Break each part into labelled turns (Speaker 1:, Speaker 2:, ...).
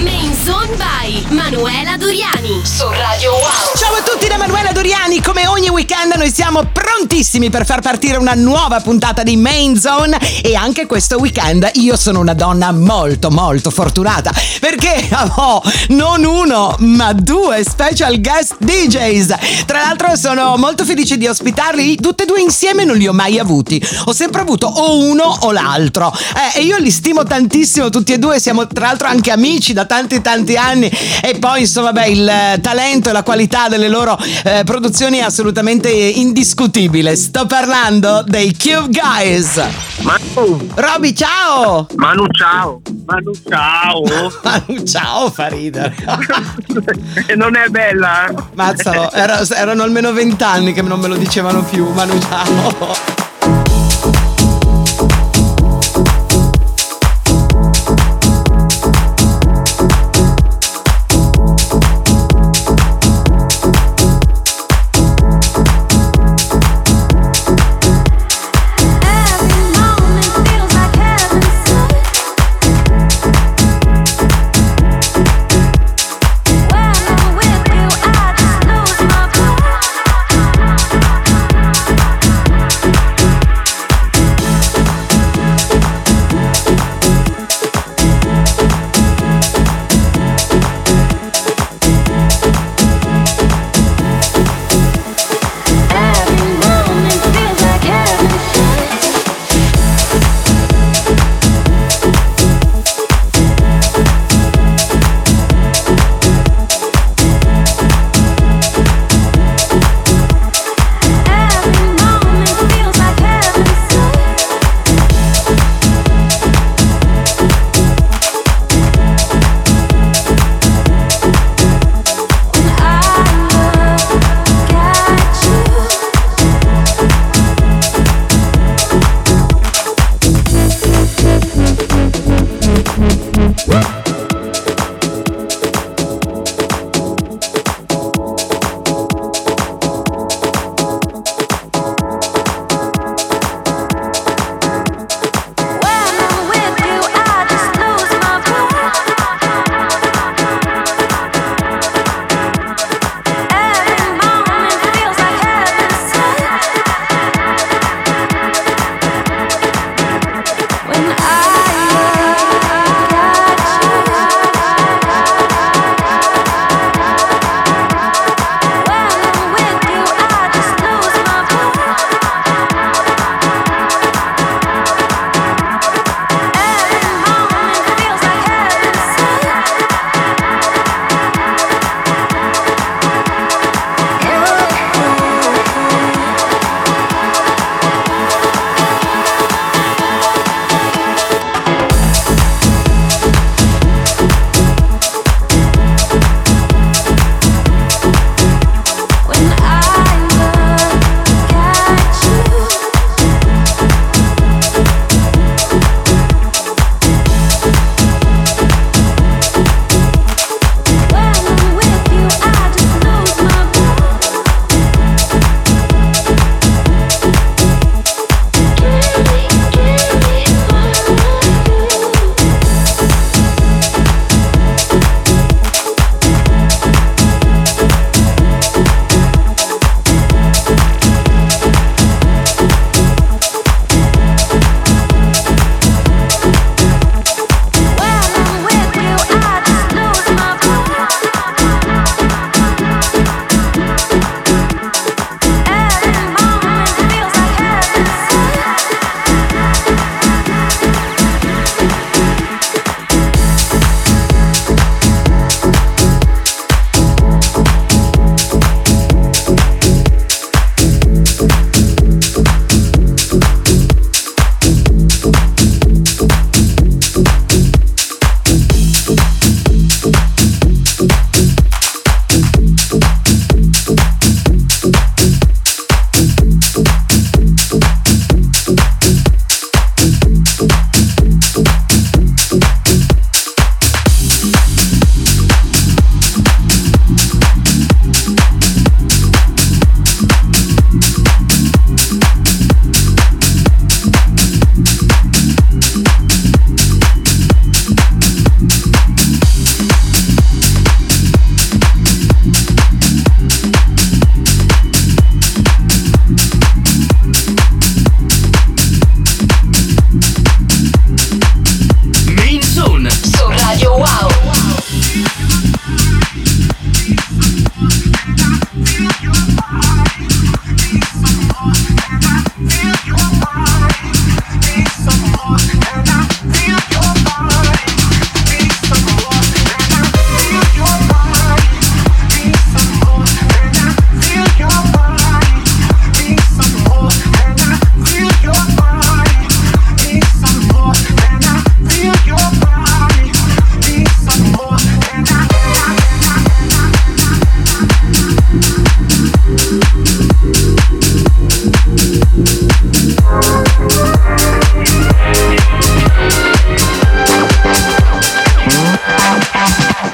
Speaker 1: Main Zone by Manuela Doriani su Radio Wow.
Speaker 2: Ciao a tutti da Manuela Doriani, come ogni weekend noi siamo prontissimi per far partire una nuova puntata di Main Zone. E anche questo weekend io sono una donna molto molto fortunata. Perché ho non uno ma due special guest DJs. Tra l'altro sono molto felice di ospitarli, tutti e due insieme non li ho mai avuti, ho sempre avuto o uno o l'altro. Eh, e io li stimo tantissimo tutti e due, siamo tra l'altro anche amici da tanti tanti anni e poi insomma beh il talento e la qualità delle loro eh, produzioni è assolutamente indiscutibile. Sto parlando dei Cube Guys.
Speaker 3: Manu,
Speaker 2: Roby, ciao!
Speaker 3: Manu ciao, Manu ciao.
Speaker 2: Manu, ciao, fa ridere.
Speaker 3: E non è bella? eh?
Speaker 2: Mazzalo, era- erano almeno vent'anni che non me lo dicevano più. Manu, ciao. out, out, out.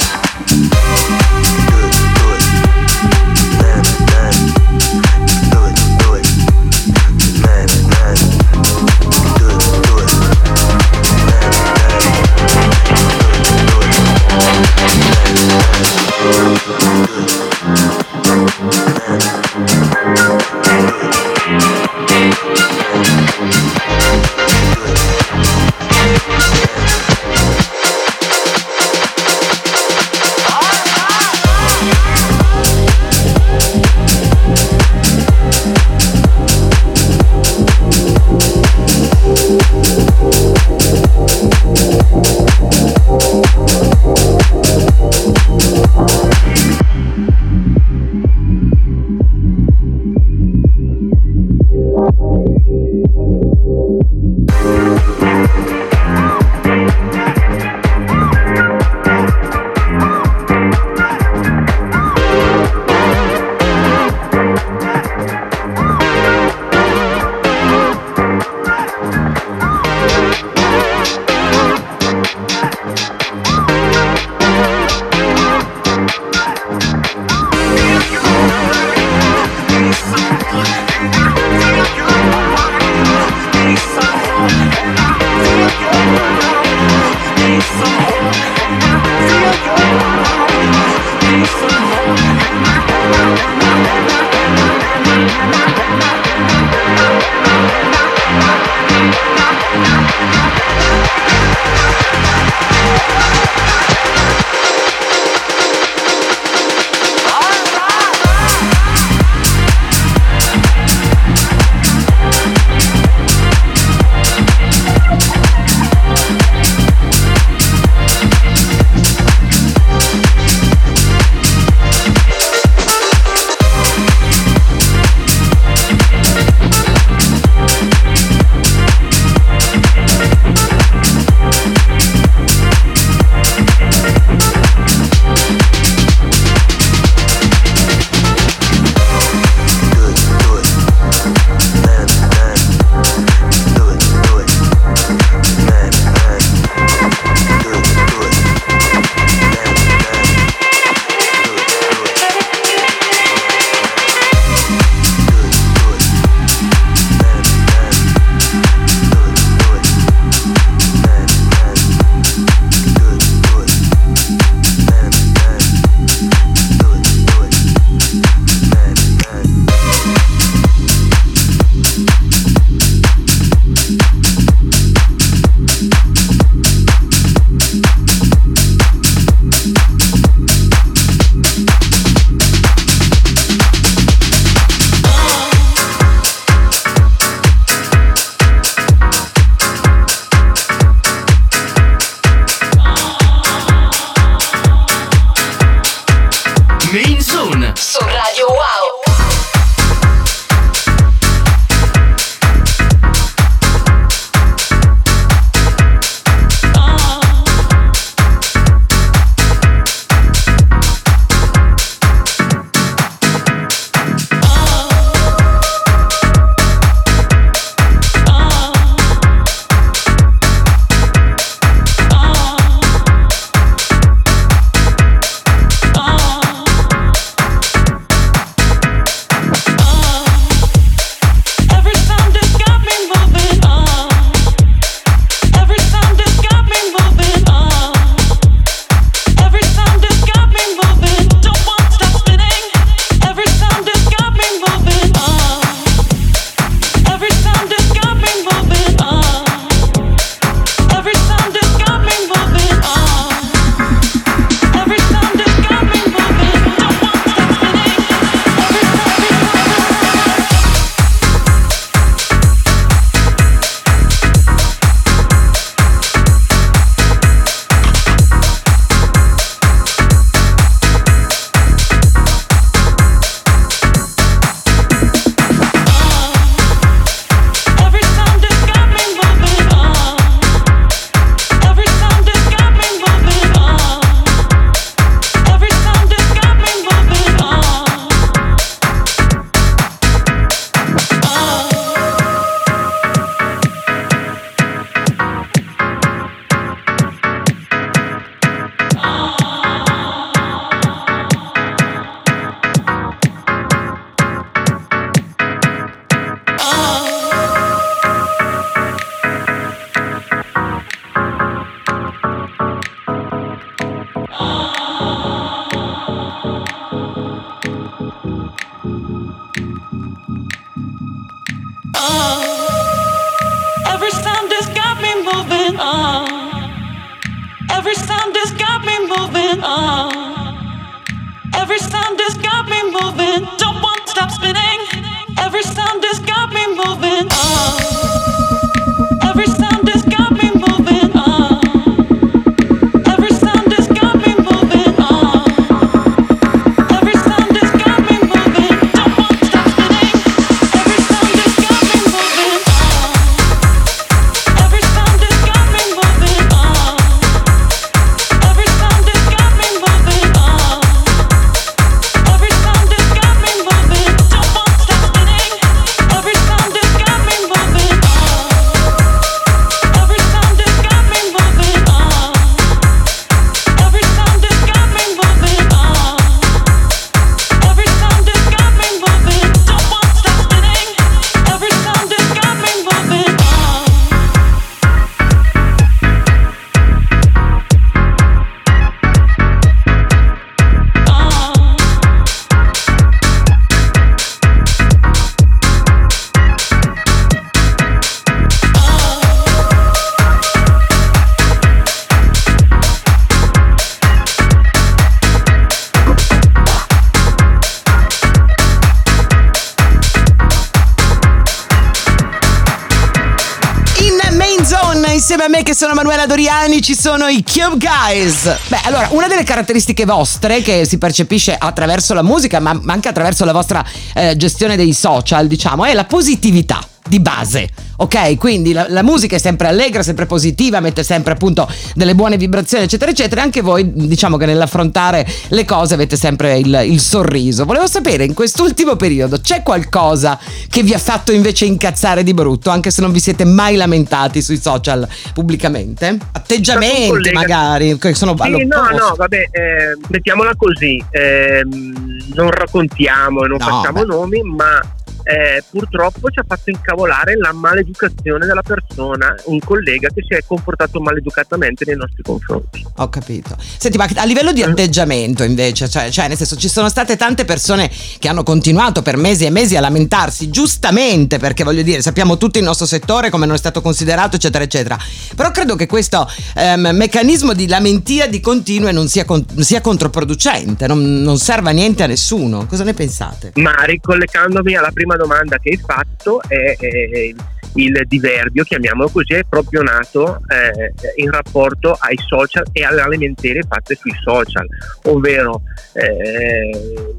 Speaker 2: Sono Manuela Doriani, ci sono i Cube Guys. Beh, allora, una delle caratteristiche vostre che si percepisce attraverso la musica, ma anche attraverso la vostra eh, gestione dei social, diciamo, è la positività di base. Ok, quindi la, la musica è sempre allegra, sempre positiva, mette sempre appunto delle buone vibrazioni, eccetera, eccetera. Anche voi, diciamo che nell'affrontare le cose avete sempre il, il sorriso. Volevo sapere, in quest'ultimo periodo c'è qualcosa che vi ha fatto invece incazzare di brutto, anche se non vi siete mai lamentati sui social pubblicamente? Atteggiamenti, magari, sono
Speaker 3: Sì, no, no, vabbè, eh, mettiamola così, ehm, non raccontiamo e non
Speaker 2: No,
Speaker 3: facciamo
Speaker 2: beh.
Speaker 3: nomi, ma eh, purtroppo ci ha fatto incavolare la maleducazione della persona, un collega che si è comportato maleducatamente nei nostri confronti.
Speaker 2: Ho capito. Senti, ma a livello di atteggiamento invece, cioè, cioè, nel senso ci sono state tante persone che hanno continuato per mesi e mesi a lamentarsi, giustamente, perché voglio dire, sappiamo tutto il nostro settore come non è stato considerato, eccetera, eccetera. Però credo che questo ehm, meccanismo di lamentia di continue non sia, con- sia controproducente, non, non serva a niente a nessuno. Cosa ne pensate?
Speaker 3: Ma ricollegandomi alla prima domanda che hai fatto, è, è- il diverbio, chiamiamolo così, è proprio nato eh, in rapporto ai social e alle lamentele fatte sui social, ovvero eh,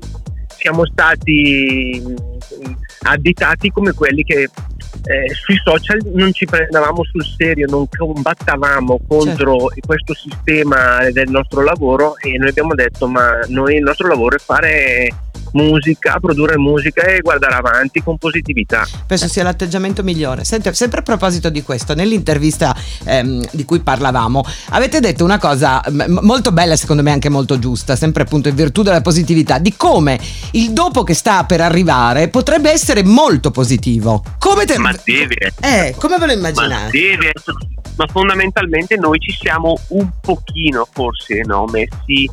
Speaker 3: siamo stati additati come quelli che eh, sui social non ci prendevamo sul serio, non combattavamo contro questo sistema del nostro lavoro e noi abbiamo detto ma noi il nostro lavoro è fare musica, produrre musica e guardare avanti con positività.
Speaker 2: Penso sia l'atteggiamento migliore. Senti, sempre a proposito di questo, nell'intervista ehm, di cui parlavamo, avete detto una cosa m- molto bella, secondo me anche molto giusta, sempre appunto in virtù della positività, di come il dopo che sta per arrivare potrebbe essere molto positivo. Come te
Speaker 3: Ma deve
Speaker 2: Eh, come ve lo
Speaker 3: ma
Speaker 2: immaginate?
Speaker 3: deve ma fondamentalmente noi ci siamo un pochino forse no, messi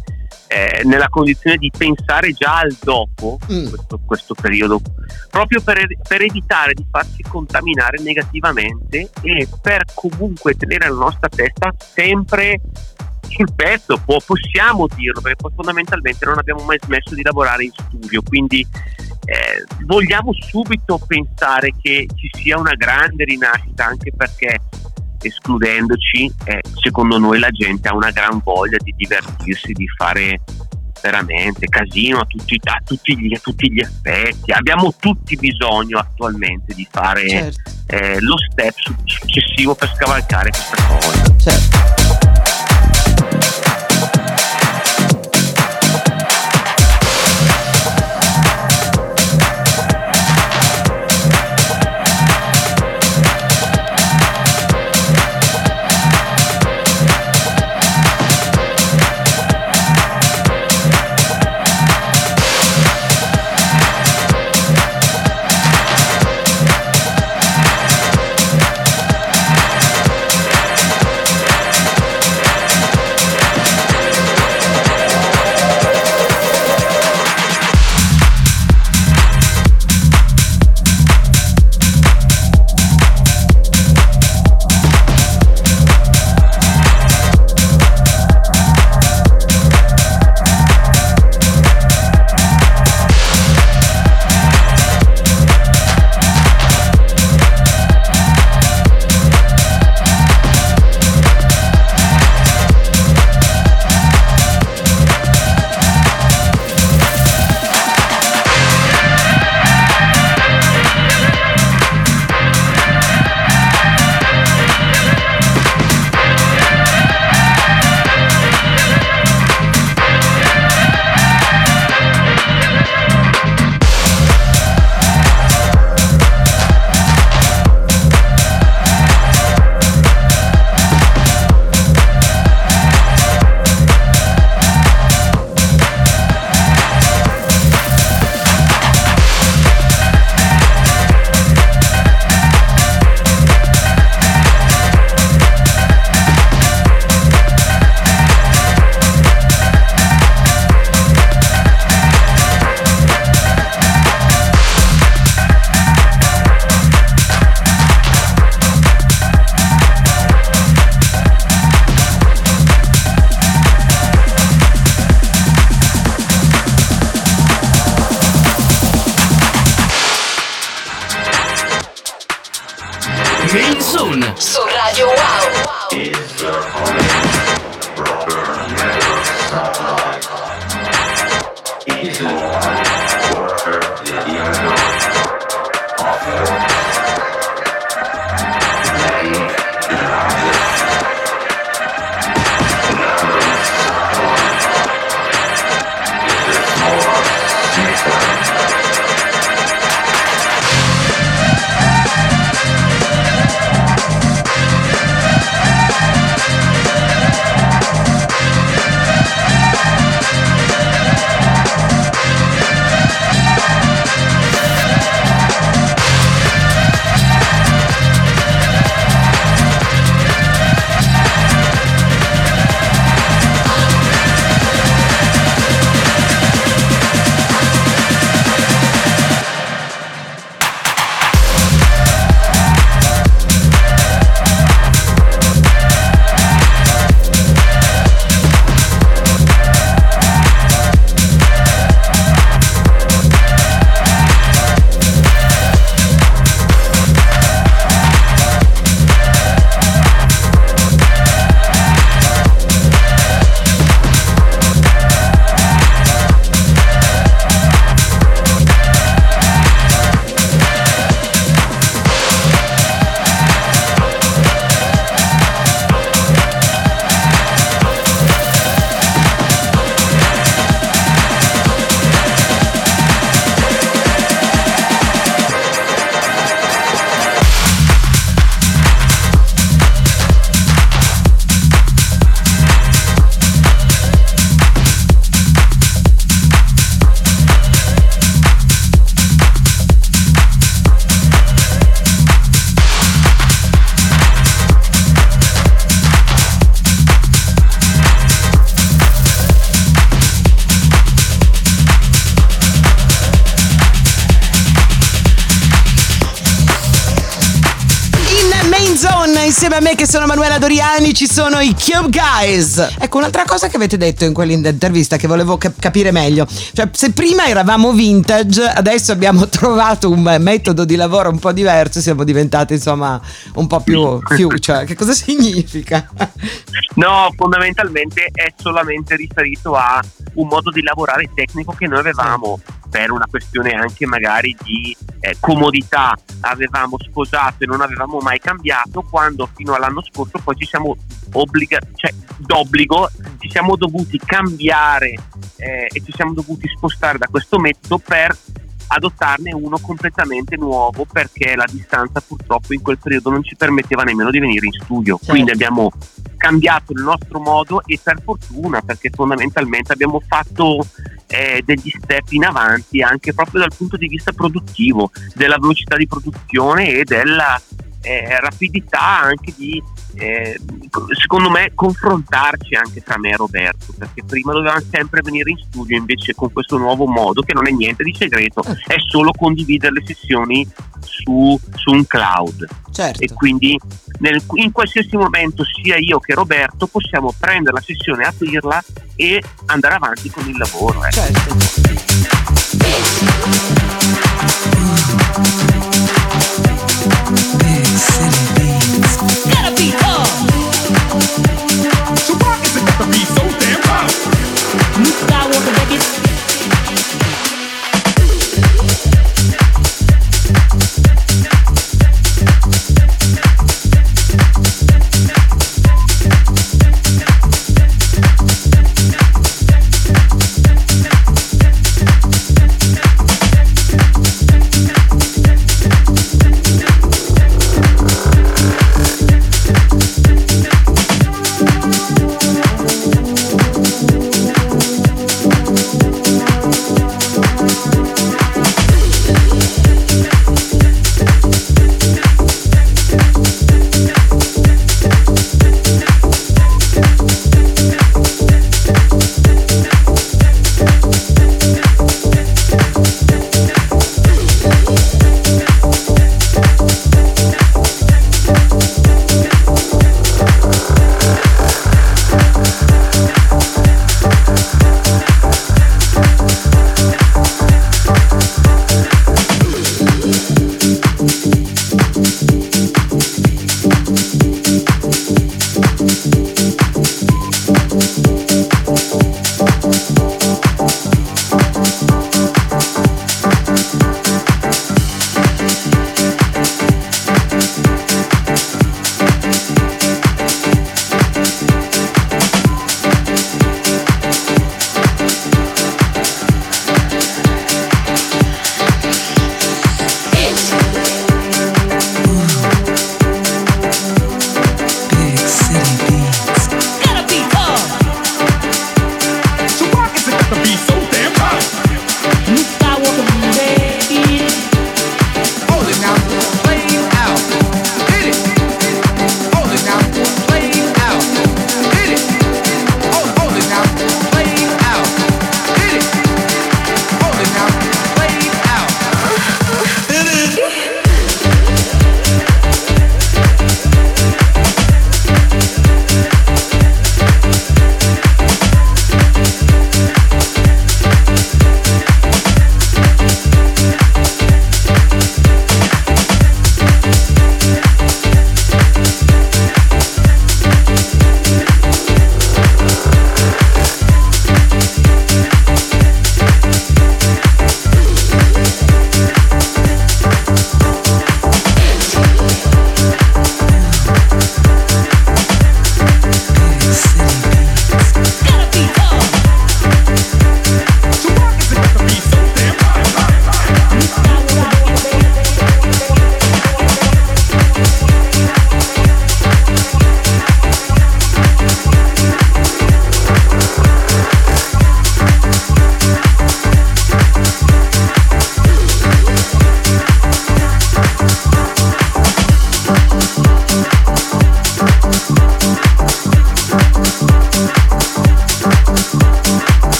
Speaker 3: eh, nella condizione di pensare già al dopo
Speaker 2: Mm.
Speaker 3: questo, questo periodo proprio per, per evitare di farci contaminare negativamente e per comunque tenere la nostra testa sempre sul pezzo, può- possiamo dirlo perché poi fondamentalmente non abbiamo mai smesso di lavorare in studio, quindi eh, vogliamo subito pensare che ci sia una grande rinascita anche perché escludendoci, eh, secondo noi la gente ha una gran voglia di divertirsi, di fare veramente casino a tutti, a tutti gli, a tutti gli effetti. Abbiamo tutti bisogno attualmente di fare
Speaker 2: Certo,
Speaker 3: eh, lo step su- successivo per scavalcare questa cosa.
Speaker 2: certo. Insieme a me che sono Manuela Doriani, ci sono i Cube Guys. Ecco, un'altra cosa che avete detto in quell'intervista che volevo cap- capire meglio. Cioè, se prima eravamo vintage, adesso abbiamo trovato un metodo di lavoro un po' diverso, siamo diventati insomma un po' più future. Che cosa significa?
Speaker 4: No, fondamentalmente è solamente riferito a un modo di lavorare tecnico che noi avevamo per una questione anche magari di eh, comodità. Avevamo sposato e non avevamo mai cambiato quando fino all'anno scorso poi ci siamo obbligati, cioè d'obbligo ci siamo dovuti cambiare eh, e ci siamo dovuti spostare da questo metodo per adottarne uno completamente nuovo perché la distanza purtroppo in quel periodo non ci permetteva nemmeno di venire in studio.
Speaker 2: Certo.
Speaker 4: Quindi abbiamo cambiato il nostro modo e per fortuna perché fondamentalmente abbiamo fatto eh, degli step in avanti anche proprio dal punto di vista produttivo, della velocità di produzione e della eh, rapidità anche di eh, secondo me confrontarci anche tra me e Roberto perché prima dovevamo sempre venire in studio invece con questo nuovo modo che non è niente di segreto è solo condividere le sessioni su, su un cloud
Speaker 2: Certo.
Speaker 4: e quindi nel- in qualsiasi momento sia io che Roberto possiamo prendere la sessione, aprirla e andare avanti con il lavoro. eh.
Speaker 2: Certo. city.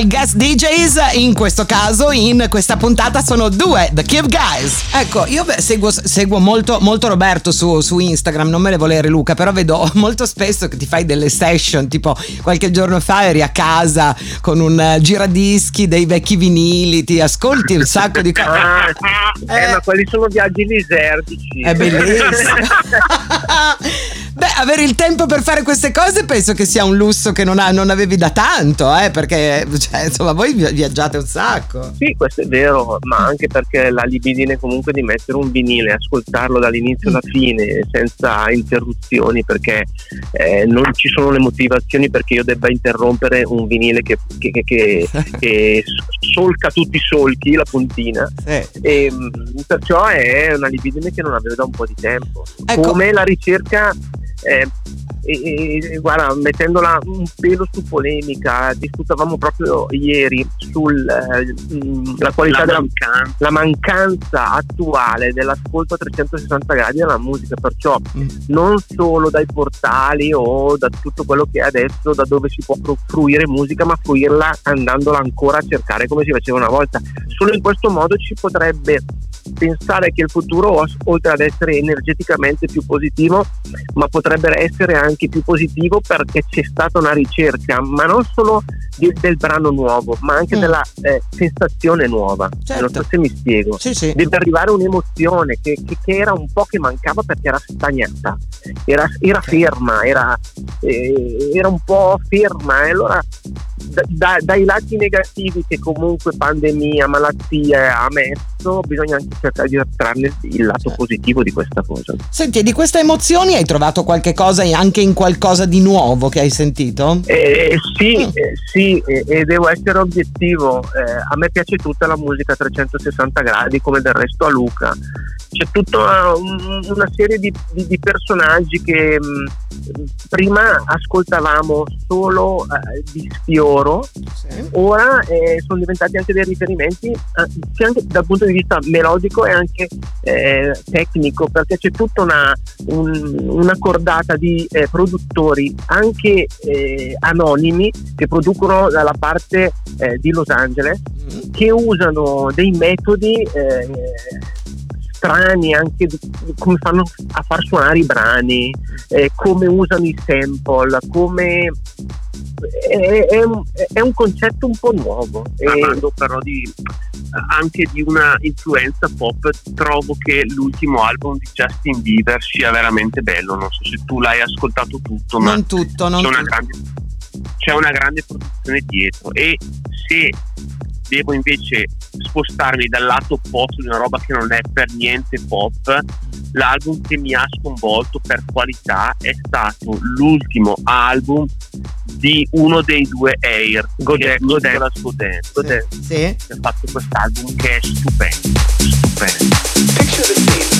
Speaker 2: Special guest DJs, in questo caso in questa puntata sono due, The Cube Guys. Ecco, io seguo, seguo molto, molto Roberto su, su Instagram, non me ne volere Luca, però vedo molto spesso che ti fai delle session, tipo qualche giorno fa eri a casa con un eh, giradischi dei vecchi vinili, ti ascolti un sacco di cose.
Speaker 3: Eh,
Speaker 2: Eh.
Speaker 3: ma quelli sono viaggi lisergici.
Speaker 2: È bellissimo. Beh, avere il tempo per fare queste cose penso che sia un lusso che non, ha- non avevi da tanto, eh, perché cioè, insomma voi vi- viaggiate un sacco.
Speaker 3: Sì, questo è vero, ma anche perché la libidine comunque di mettere un vinile, ascoltarlo dall'inizio alla fine senza interruzioni, perché eh, non ci sono le motivazioni perché io debba interrompere un vinile che, che- che- che- solca tutti i solchi, la puntina.
Speaker 2: Sì.
Speaker 3: E mh, perciò è una libidine che non avevo da un po' di tempo.
Speaker 2: Ecco.
Speaker 3: Come la ricerca, eh, e- e- guarda, mettendola un pelo su polemica, discutavamo proprio ieri sulla qualità
Speaker 4: La
Speaker 3: della
Speaker 4: mancanza.
Speaker 3: la mancanza attuale dell'ascolto a 360 gradi della musica, perciò
Speaker 2: Mm.
Speaker 3: non solo dai portali o da tutto quello che è adesso, da dove si può fru- fruire musica, ma fruirla andandola ancora a cercare come si faceva una volta. Solo in questo modo ci potrebbe pensare che il futuro, oltre ad essere energeticamente più positivo, ma potrebbe essere anche più positivo perché c'è stata una ricerca, ma non solo di- del brano nuovo, ma anche
Speaker 2: Mm.
Speaker 3: della eh, sensazione nuova.
Speaker 2: Certo.
Speaker 3: Non so se mi spiego
Speaker 2: Sì, sì.
Speaker 3: deve arrivare un'emozione che, che- che era un po' che mancava perché era stagnata, era, era ferma, era, eh, era un po' ferma e allora da- da- dai lati negativi che comunque pandemia, malattia ha messo, bisogna anche cercare di trarne il lato
Speaker 2: Certo.
Speaker 3: positivo di questa cosa.
Speaker 2: Senti, e di queste emozioni hai trovato qualche cosa anche in qualcosa di nuovo che hai sentito?
Speaker 3: Eh, sì,
Speaker 2: Mm.
Speaker 3: eh, sì, eh, e devo essere obiettivo. eh, a me piace tutta la musica a 360 gradi, come del resto a Luca. C'è tutta un- una serie di, di- di personaggi che mh, prima ascoltavamo solo eh, di sfioro,
Speaker 2: Sì.
Speaker 3: ora eh, sono diventati anche dei riferimenti eh, sia anche dal punto di vista melodico e anche eh, tecnico perché c'è tutta una, un- una cordata di eh, produttori anche eh, anonimi che producono dalla parte di Los Angeles
Speaker 2: Mm.
Speaker 3: che usano dei metodi strani anche come fanno a far suonare i brani, eh, come usano i sample, come è, è un, è un concetto un po' nuovo. E-
Speaker 4: parlando però di anche di una influenza pop trovo che l'ultimo album di Justin Bieber sia veramente bello non so se tu l'hai ascoltato tutto ma
Speaker 2: Non tutto, non
Speaker 4: c'è una,
Speaker 2: tutto.
Speaker 4: grande, c'è una grande produzione dietro e se devo invece spostarmi dal lato opposto di una roba che non è per niente pop l'album che mi ha sconvolto per qualità è stato l'ultimo album di uno dei due Air
Speaker 3: Godet- Godet.
Speaker 4: Nicolas Godin
Speaker 3: Cos'è?
Speaker 2: Sì.
Speaker 4: che ha fatto quest'album che è stupendo stupendo
Speaker 5: Picture the scene.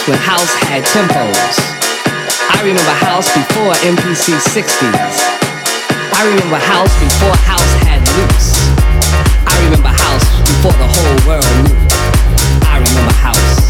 Speaker 6: House
Speaker 7: when house had tempos. I remember house before MPC 60s. I remember house before house had loops. I remember house before the whole world knew. I remember house.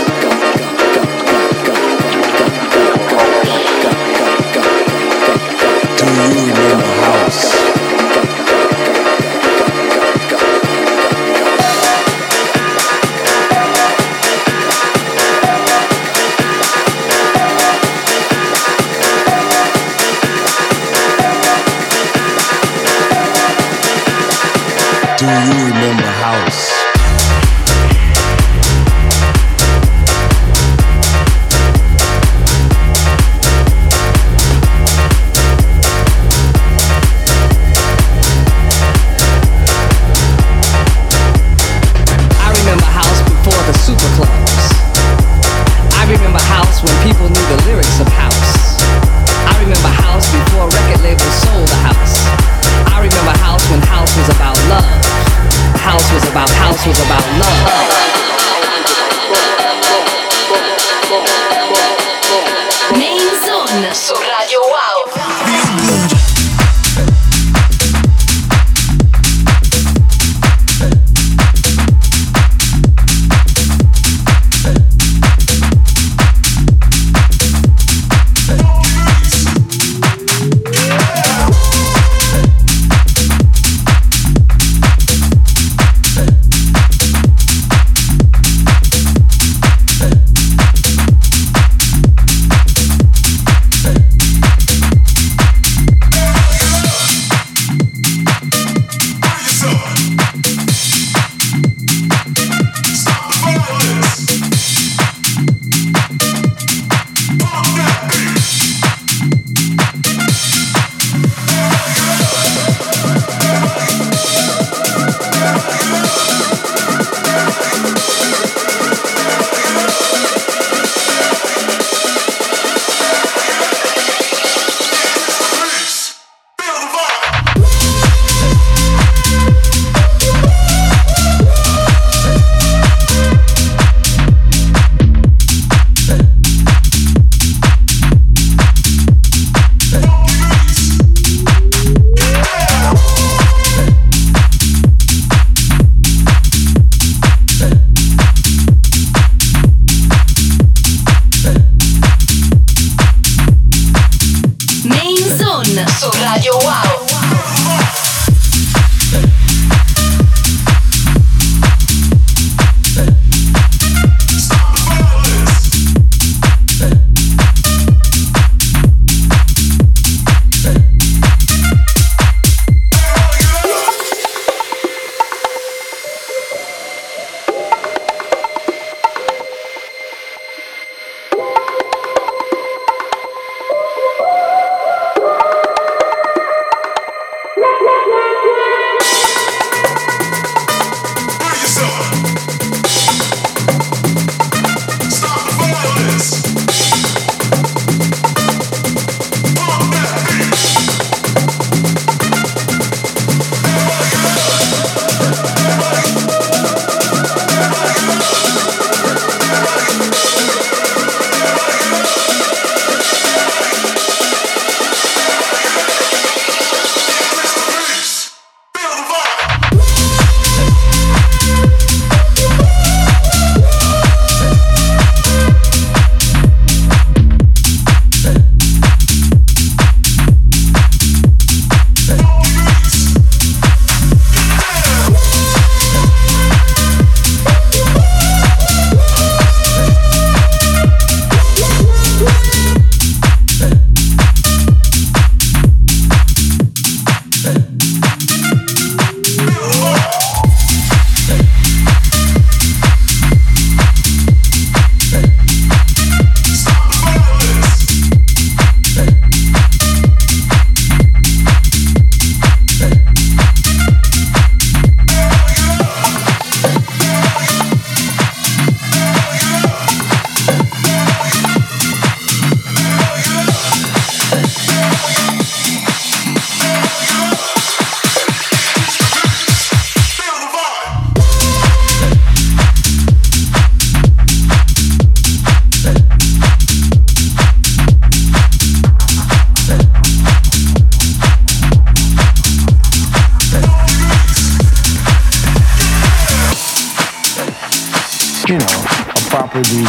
Speaker 6: Do you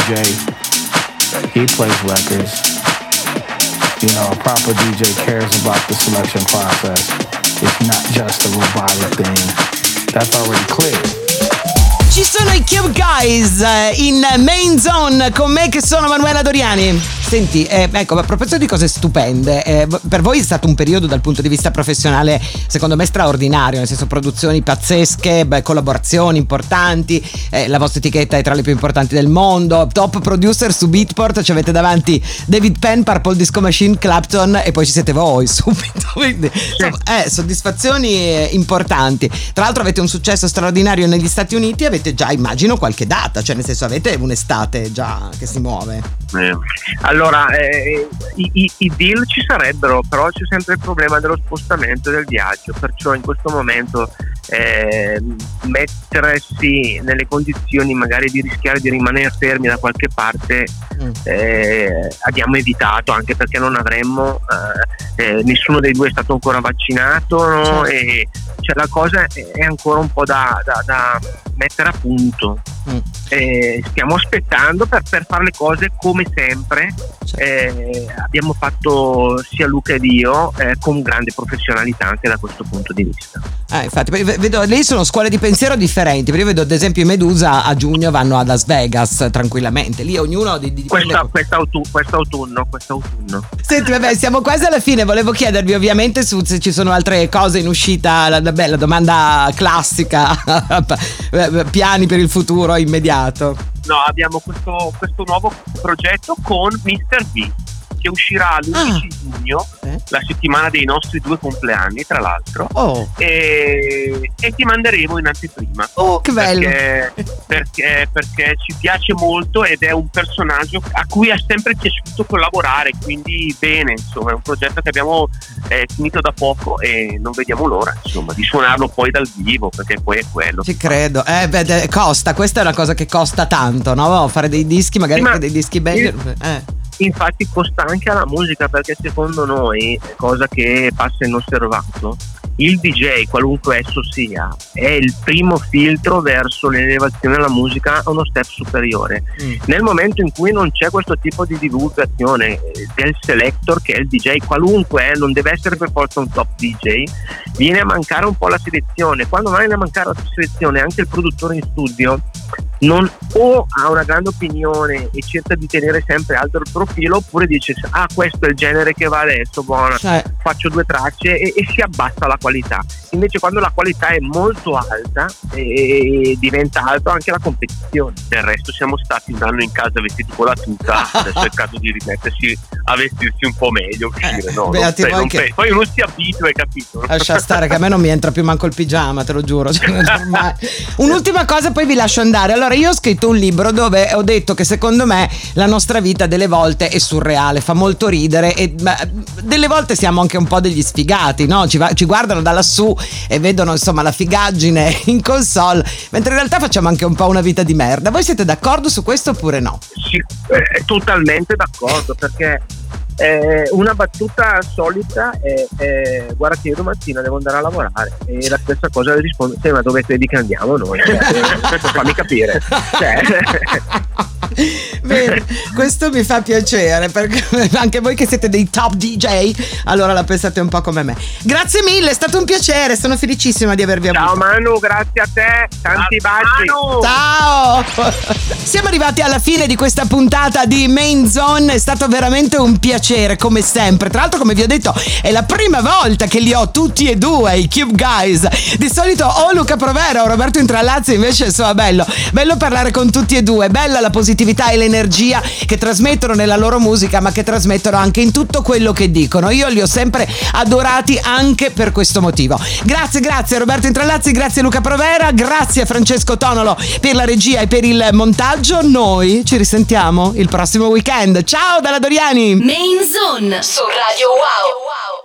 Speaker 8: DJ, he plays records. You know, a proper DJ cares about the selection process. It's not just a robotic thing. That's already clear.
Speaker 2: Ci sono i Cube Guys eh, in main zone con me che sono Manuela Doriani. Senti, eh, ecco, a proposito di cose stupende, eh, per voi è stato un periodo dal punto di vista professionale secondo me straordinario, nel senso produzioni pazzesche, beh, collaborazioni importanti, eh, la vostra etichetta è tra le più importanti del mondo, top producer su Beatport, ci avete davanti David Penn, Purple Disco Machine, Clapton e poi ci siete voi subito, quindi insomma, eh, soddisfazioni eh, importanti. Tra l'altro avete un successo straordinario negli Stati Uniti, avete già immagino qualche data, cioè nel senso avete un'estate già che si muove.
Speaker 3: Eh, Allora, eh, i, i- i deal ci sarebbero, però c'è sempre il problema dello spostamento e del viaggio, perciò in questo momento eh, mettersi nelle condizioni magari di rischiare di rimanere fermi da qualche parte eh, abbiamo evitato, anche perché non avremmo, eh, eh, nessuno dei due è stato ancora vaccinato no? e cioè, la cosa è ancora un po' da, da- da mettere a punto. Eh, stiamo aspettando per, per fare le cose come sempre. Eh, abbiamo fatto sia Luca ed io eh, con grande professionalità anche da questo punto di vista.
Speaker 2: Ah, infatti, vedo, lì sono scuole di pensiero differenti. Perché io vedo, ad esempio, i Medusa a giugno vanno a Las Vegas tranquillamente. Lì ognuno di, di
Speaker 3: Questa, quest'autu- quest'autunno, quest'autunno.
Speaker 2: Senti, vabbè, siamo quasi alla fine. Volevo chiedervi, ovviamente, su, se ci sono altre cose in uscita. La, vabbè, la domanda classica: piani per il futuro immediato.
Speaker 3: No, abbiamo questo, questo nuovo progetto con Mr. V che uscirà l'11 giugno, la settimana dei nostri due compleanni, tra l'altro.
Speaker 2: Oh.
Speaker 3: E, e ti manderemo in anteprima.
Speaker 2: Oh, che bello.
Speaker 3: Perché, perché, perché ci piace molto ed è un personaggio a cui è sempre piaciuto collaborare, quindi bene, insomma, è un progetto che abbiamo eh, finito da poco e non vediamo l'ora, insomma, di suonarlo poi dal vivo, perché poi è quello.
Speaker 2: Ci credo. Eh, beh, costa. Questa è una cosa che costa tanto, no? Fare dei dischi, magari
Speaker 3: Sì, ma-
Speaker 2: anche dei dischi belli. Eh.
Speaker 3: Infatti costa anche alla musica perché secondo noi, cosa che passa inosservato, il DJ, qualunque esso sia, è il primo filtro verso l'elevazione della musica a uno step superiore. Nel momento in cui non c'è questo tipo di divulgazione del selector che è il DJ, qualunque, eh, non deve essere per forza un top DJ, viene a mancare un po' la selezione. Quando viene a mancare la selezione, anche il produttore in studio non o ha una grande opinione e cerca di tenere sempre alto il profilo oppure dice ah questo è il genere che va adesso buona
Speaker 2: Cioè.
Speaker 3: faccio due tracce e, e si abbassa la qualità invece quando la qualità è molto alta e diventa alta anche la competizione del resto siamo stati un anno in casa vestiti con la tuta adesso è il caso di rimettersi a vestirsi un po' meglio uscire no? Non
Speaker 2: beati
Speaker 3: pe-
Speaker 2: voi
Speaker 3: non
Speaker 2: che-
Speaker 3: pe- poi uno si abitua hai capito
Speaker 2: Lascia stare che a me non mi entra più manco il pigiama, te lo giuro. Cioè. Un'ultima cosa, poi vi lascio andare. Allora, io ho scritto un libro dove ho detto che secondo me la nostra vita delle volte è surreale, fa molto ridere e beh, delle volte siamo anche un po' degli sfigati, no? Ci, va- ci guardano da lassù e vedono insomma la figaggine in console, mentre in realtà facciamo anche un po' una vita di merda. Voi siete d'accordo su questo oppure no?
Speaker 3: Sì, eh, totalmente d'accordo perché eh, una battuta solita è, è, guarda che io domattina devo andare a lavorare e la stessa cosa le rispondo sì ma dove credi che andiamo noi Cioè, eh, questo fammi capire Cioè,
Speaker 2: Bene, questo mi fa piacere perché anche voi che siete dei top DJ, allora la pensate un po' come me. Grazie mille, è stato un piacere, sono felicissima di avervi avuto.
Speaker 3: ciao Manu grazie a te tanti baci
Speaker 2: Ciao! Siamo arrivati alla fine di questa puntata di Main Zone, è stato veramente un piacere come sempre. Tra l'altro come vi ho detto è la prima volta che li ho tutti e due, i Cube Guys. Di solito o Luca Provera o Roberto Intrallazzi invece insomma bello, bello parlare con tutti e due, bella la positività e l'energia che trasmettono nella loro musica ma che trasmettono anche in tutto quello che dicono. Io li ho sempre adorati anche per questo motivo. Grazie, grazie Roberto Intrallazzi, grazie Luca Provera, grazie a Francesco Tonolo per la regia e per il montaggio. Noi ci risentiamo il prossimo weekend. Ciao dalla Doriani!
Speaker 1: Main Zone su Radio Wow.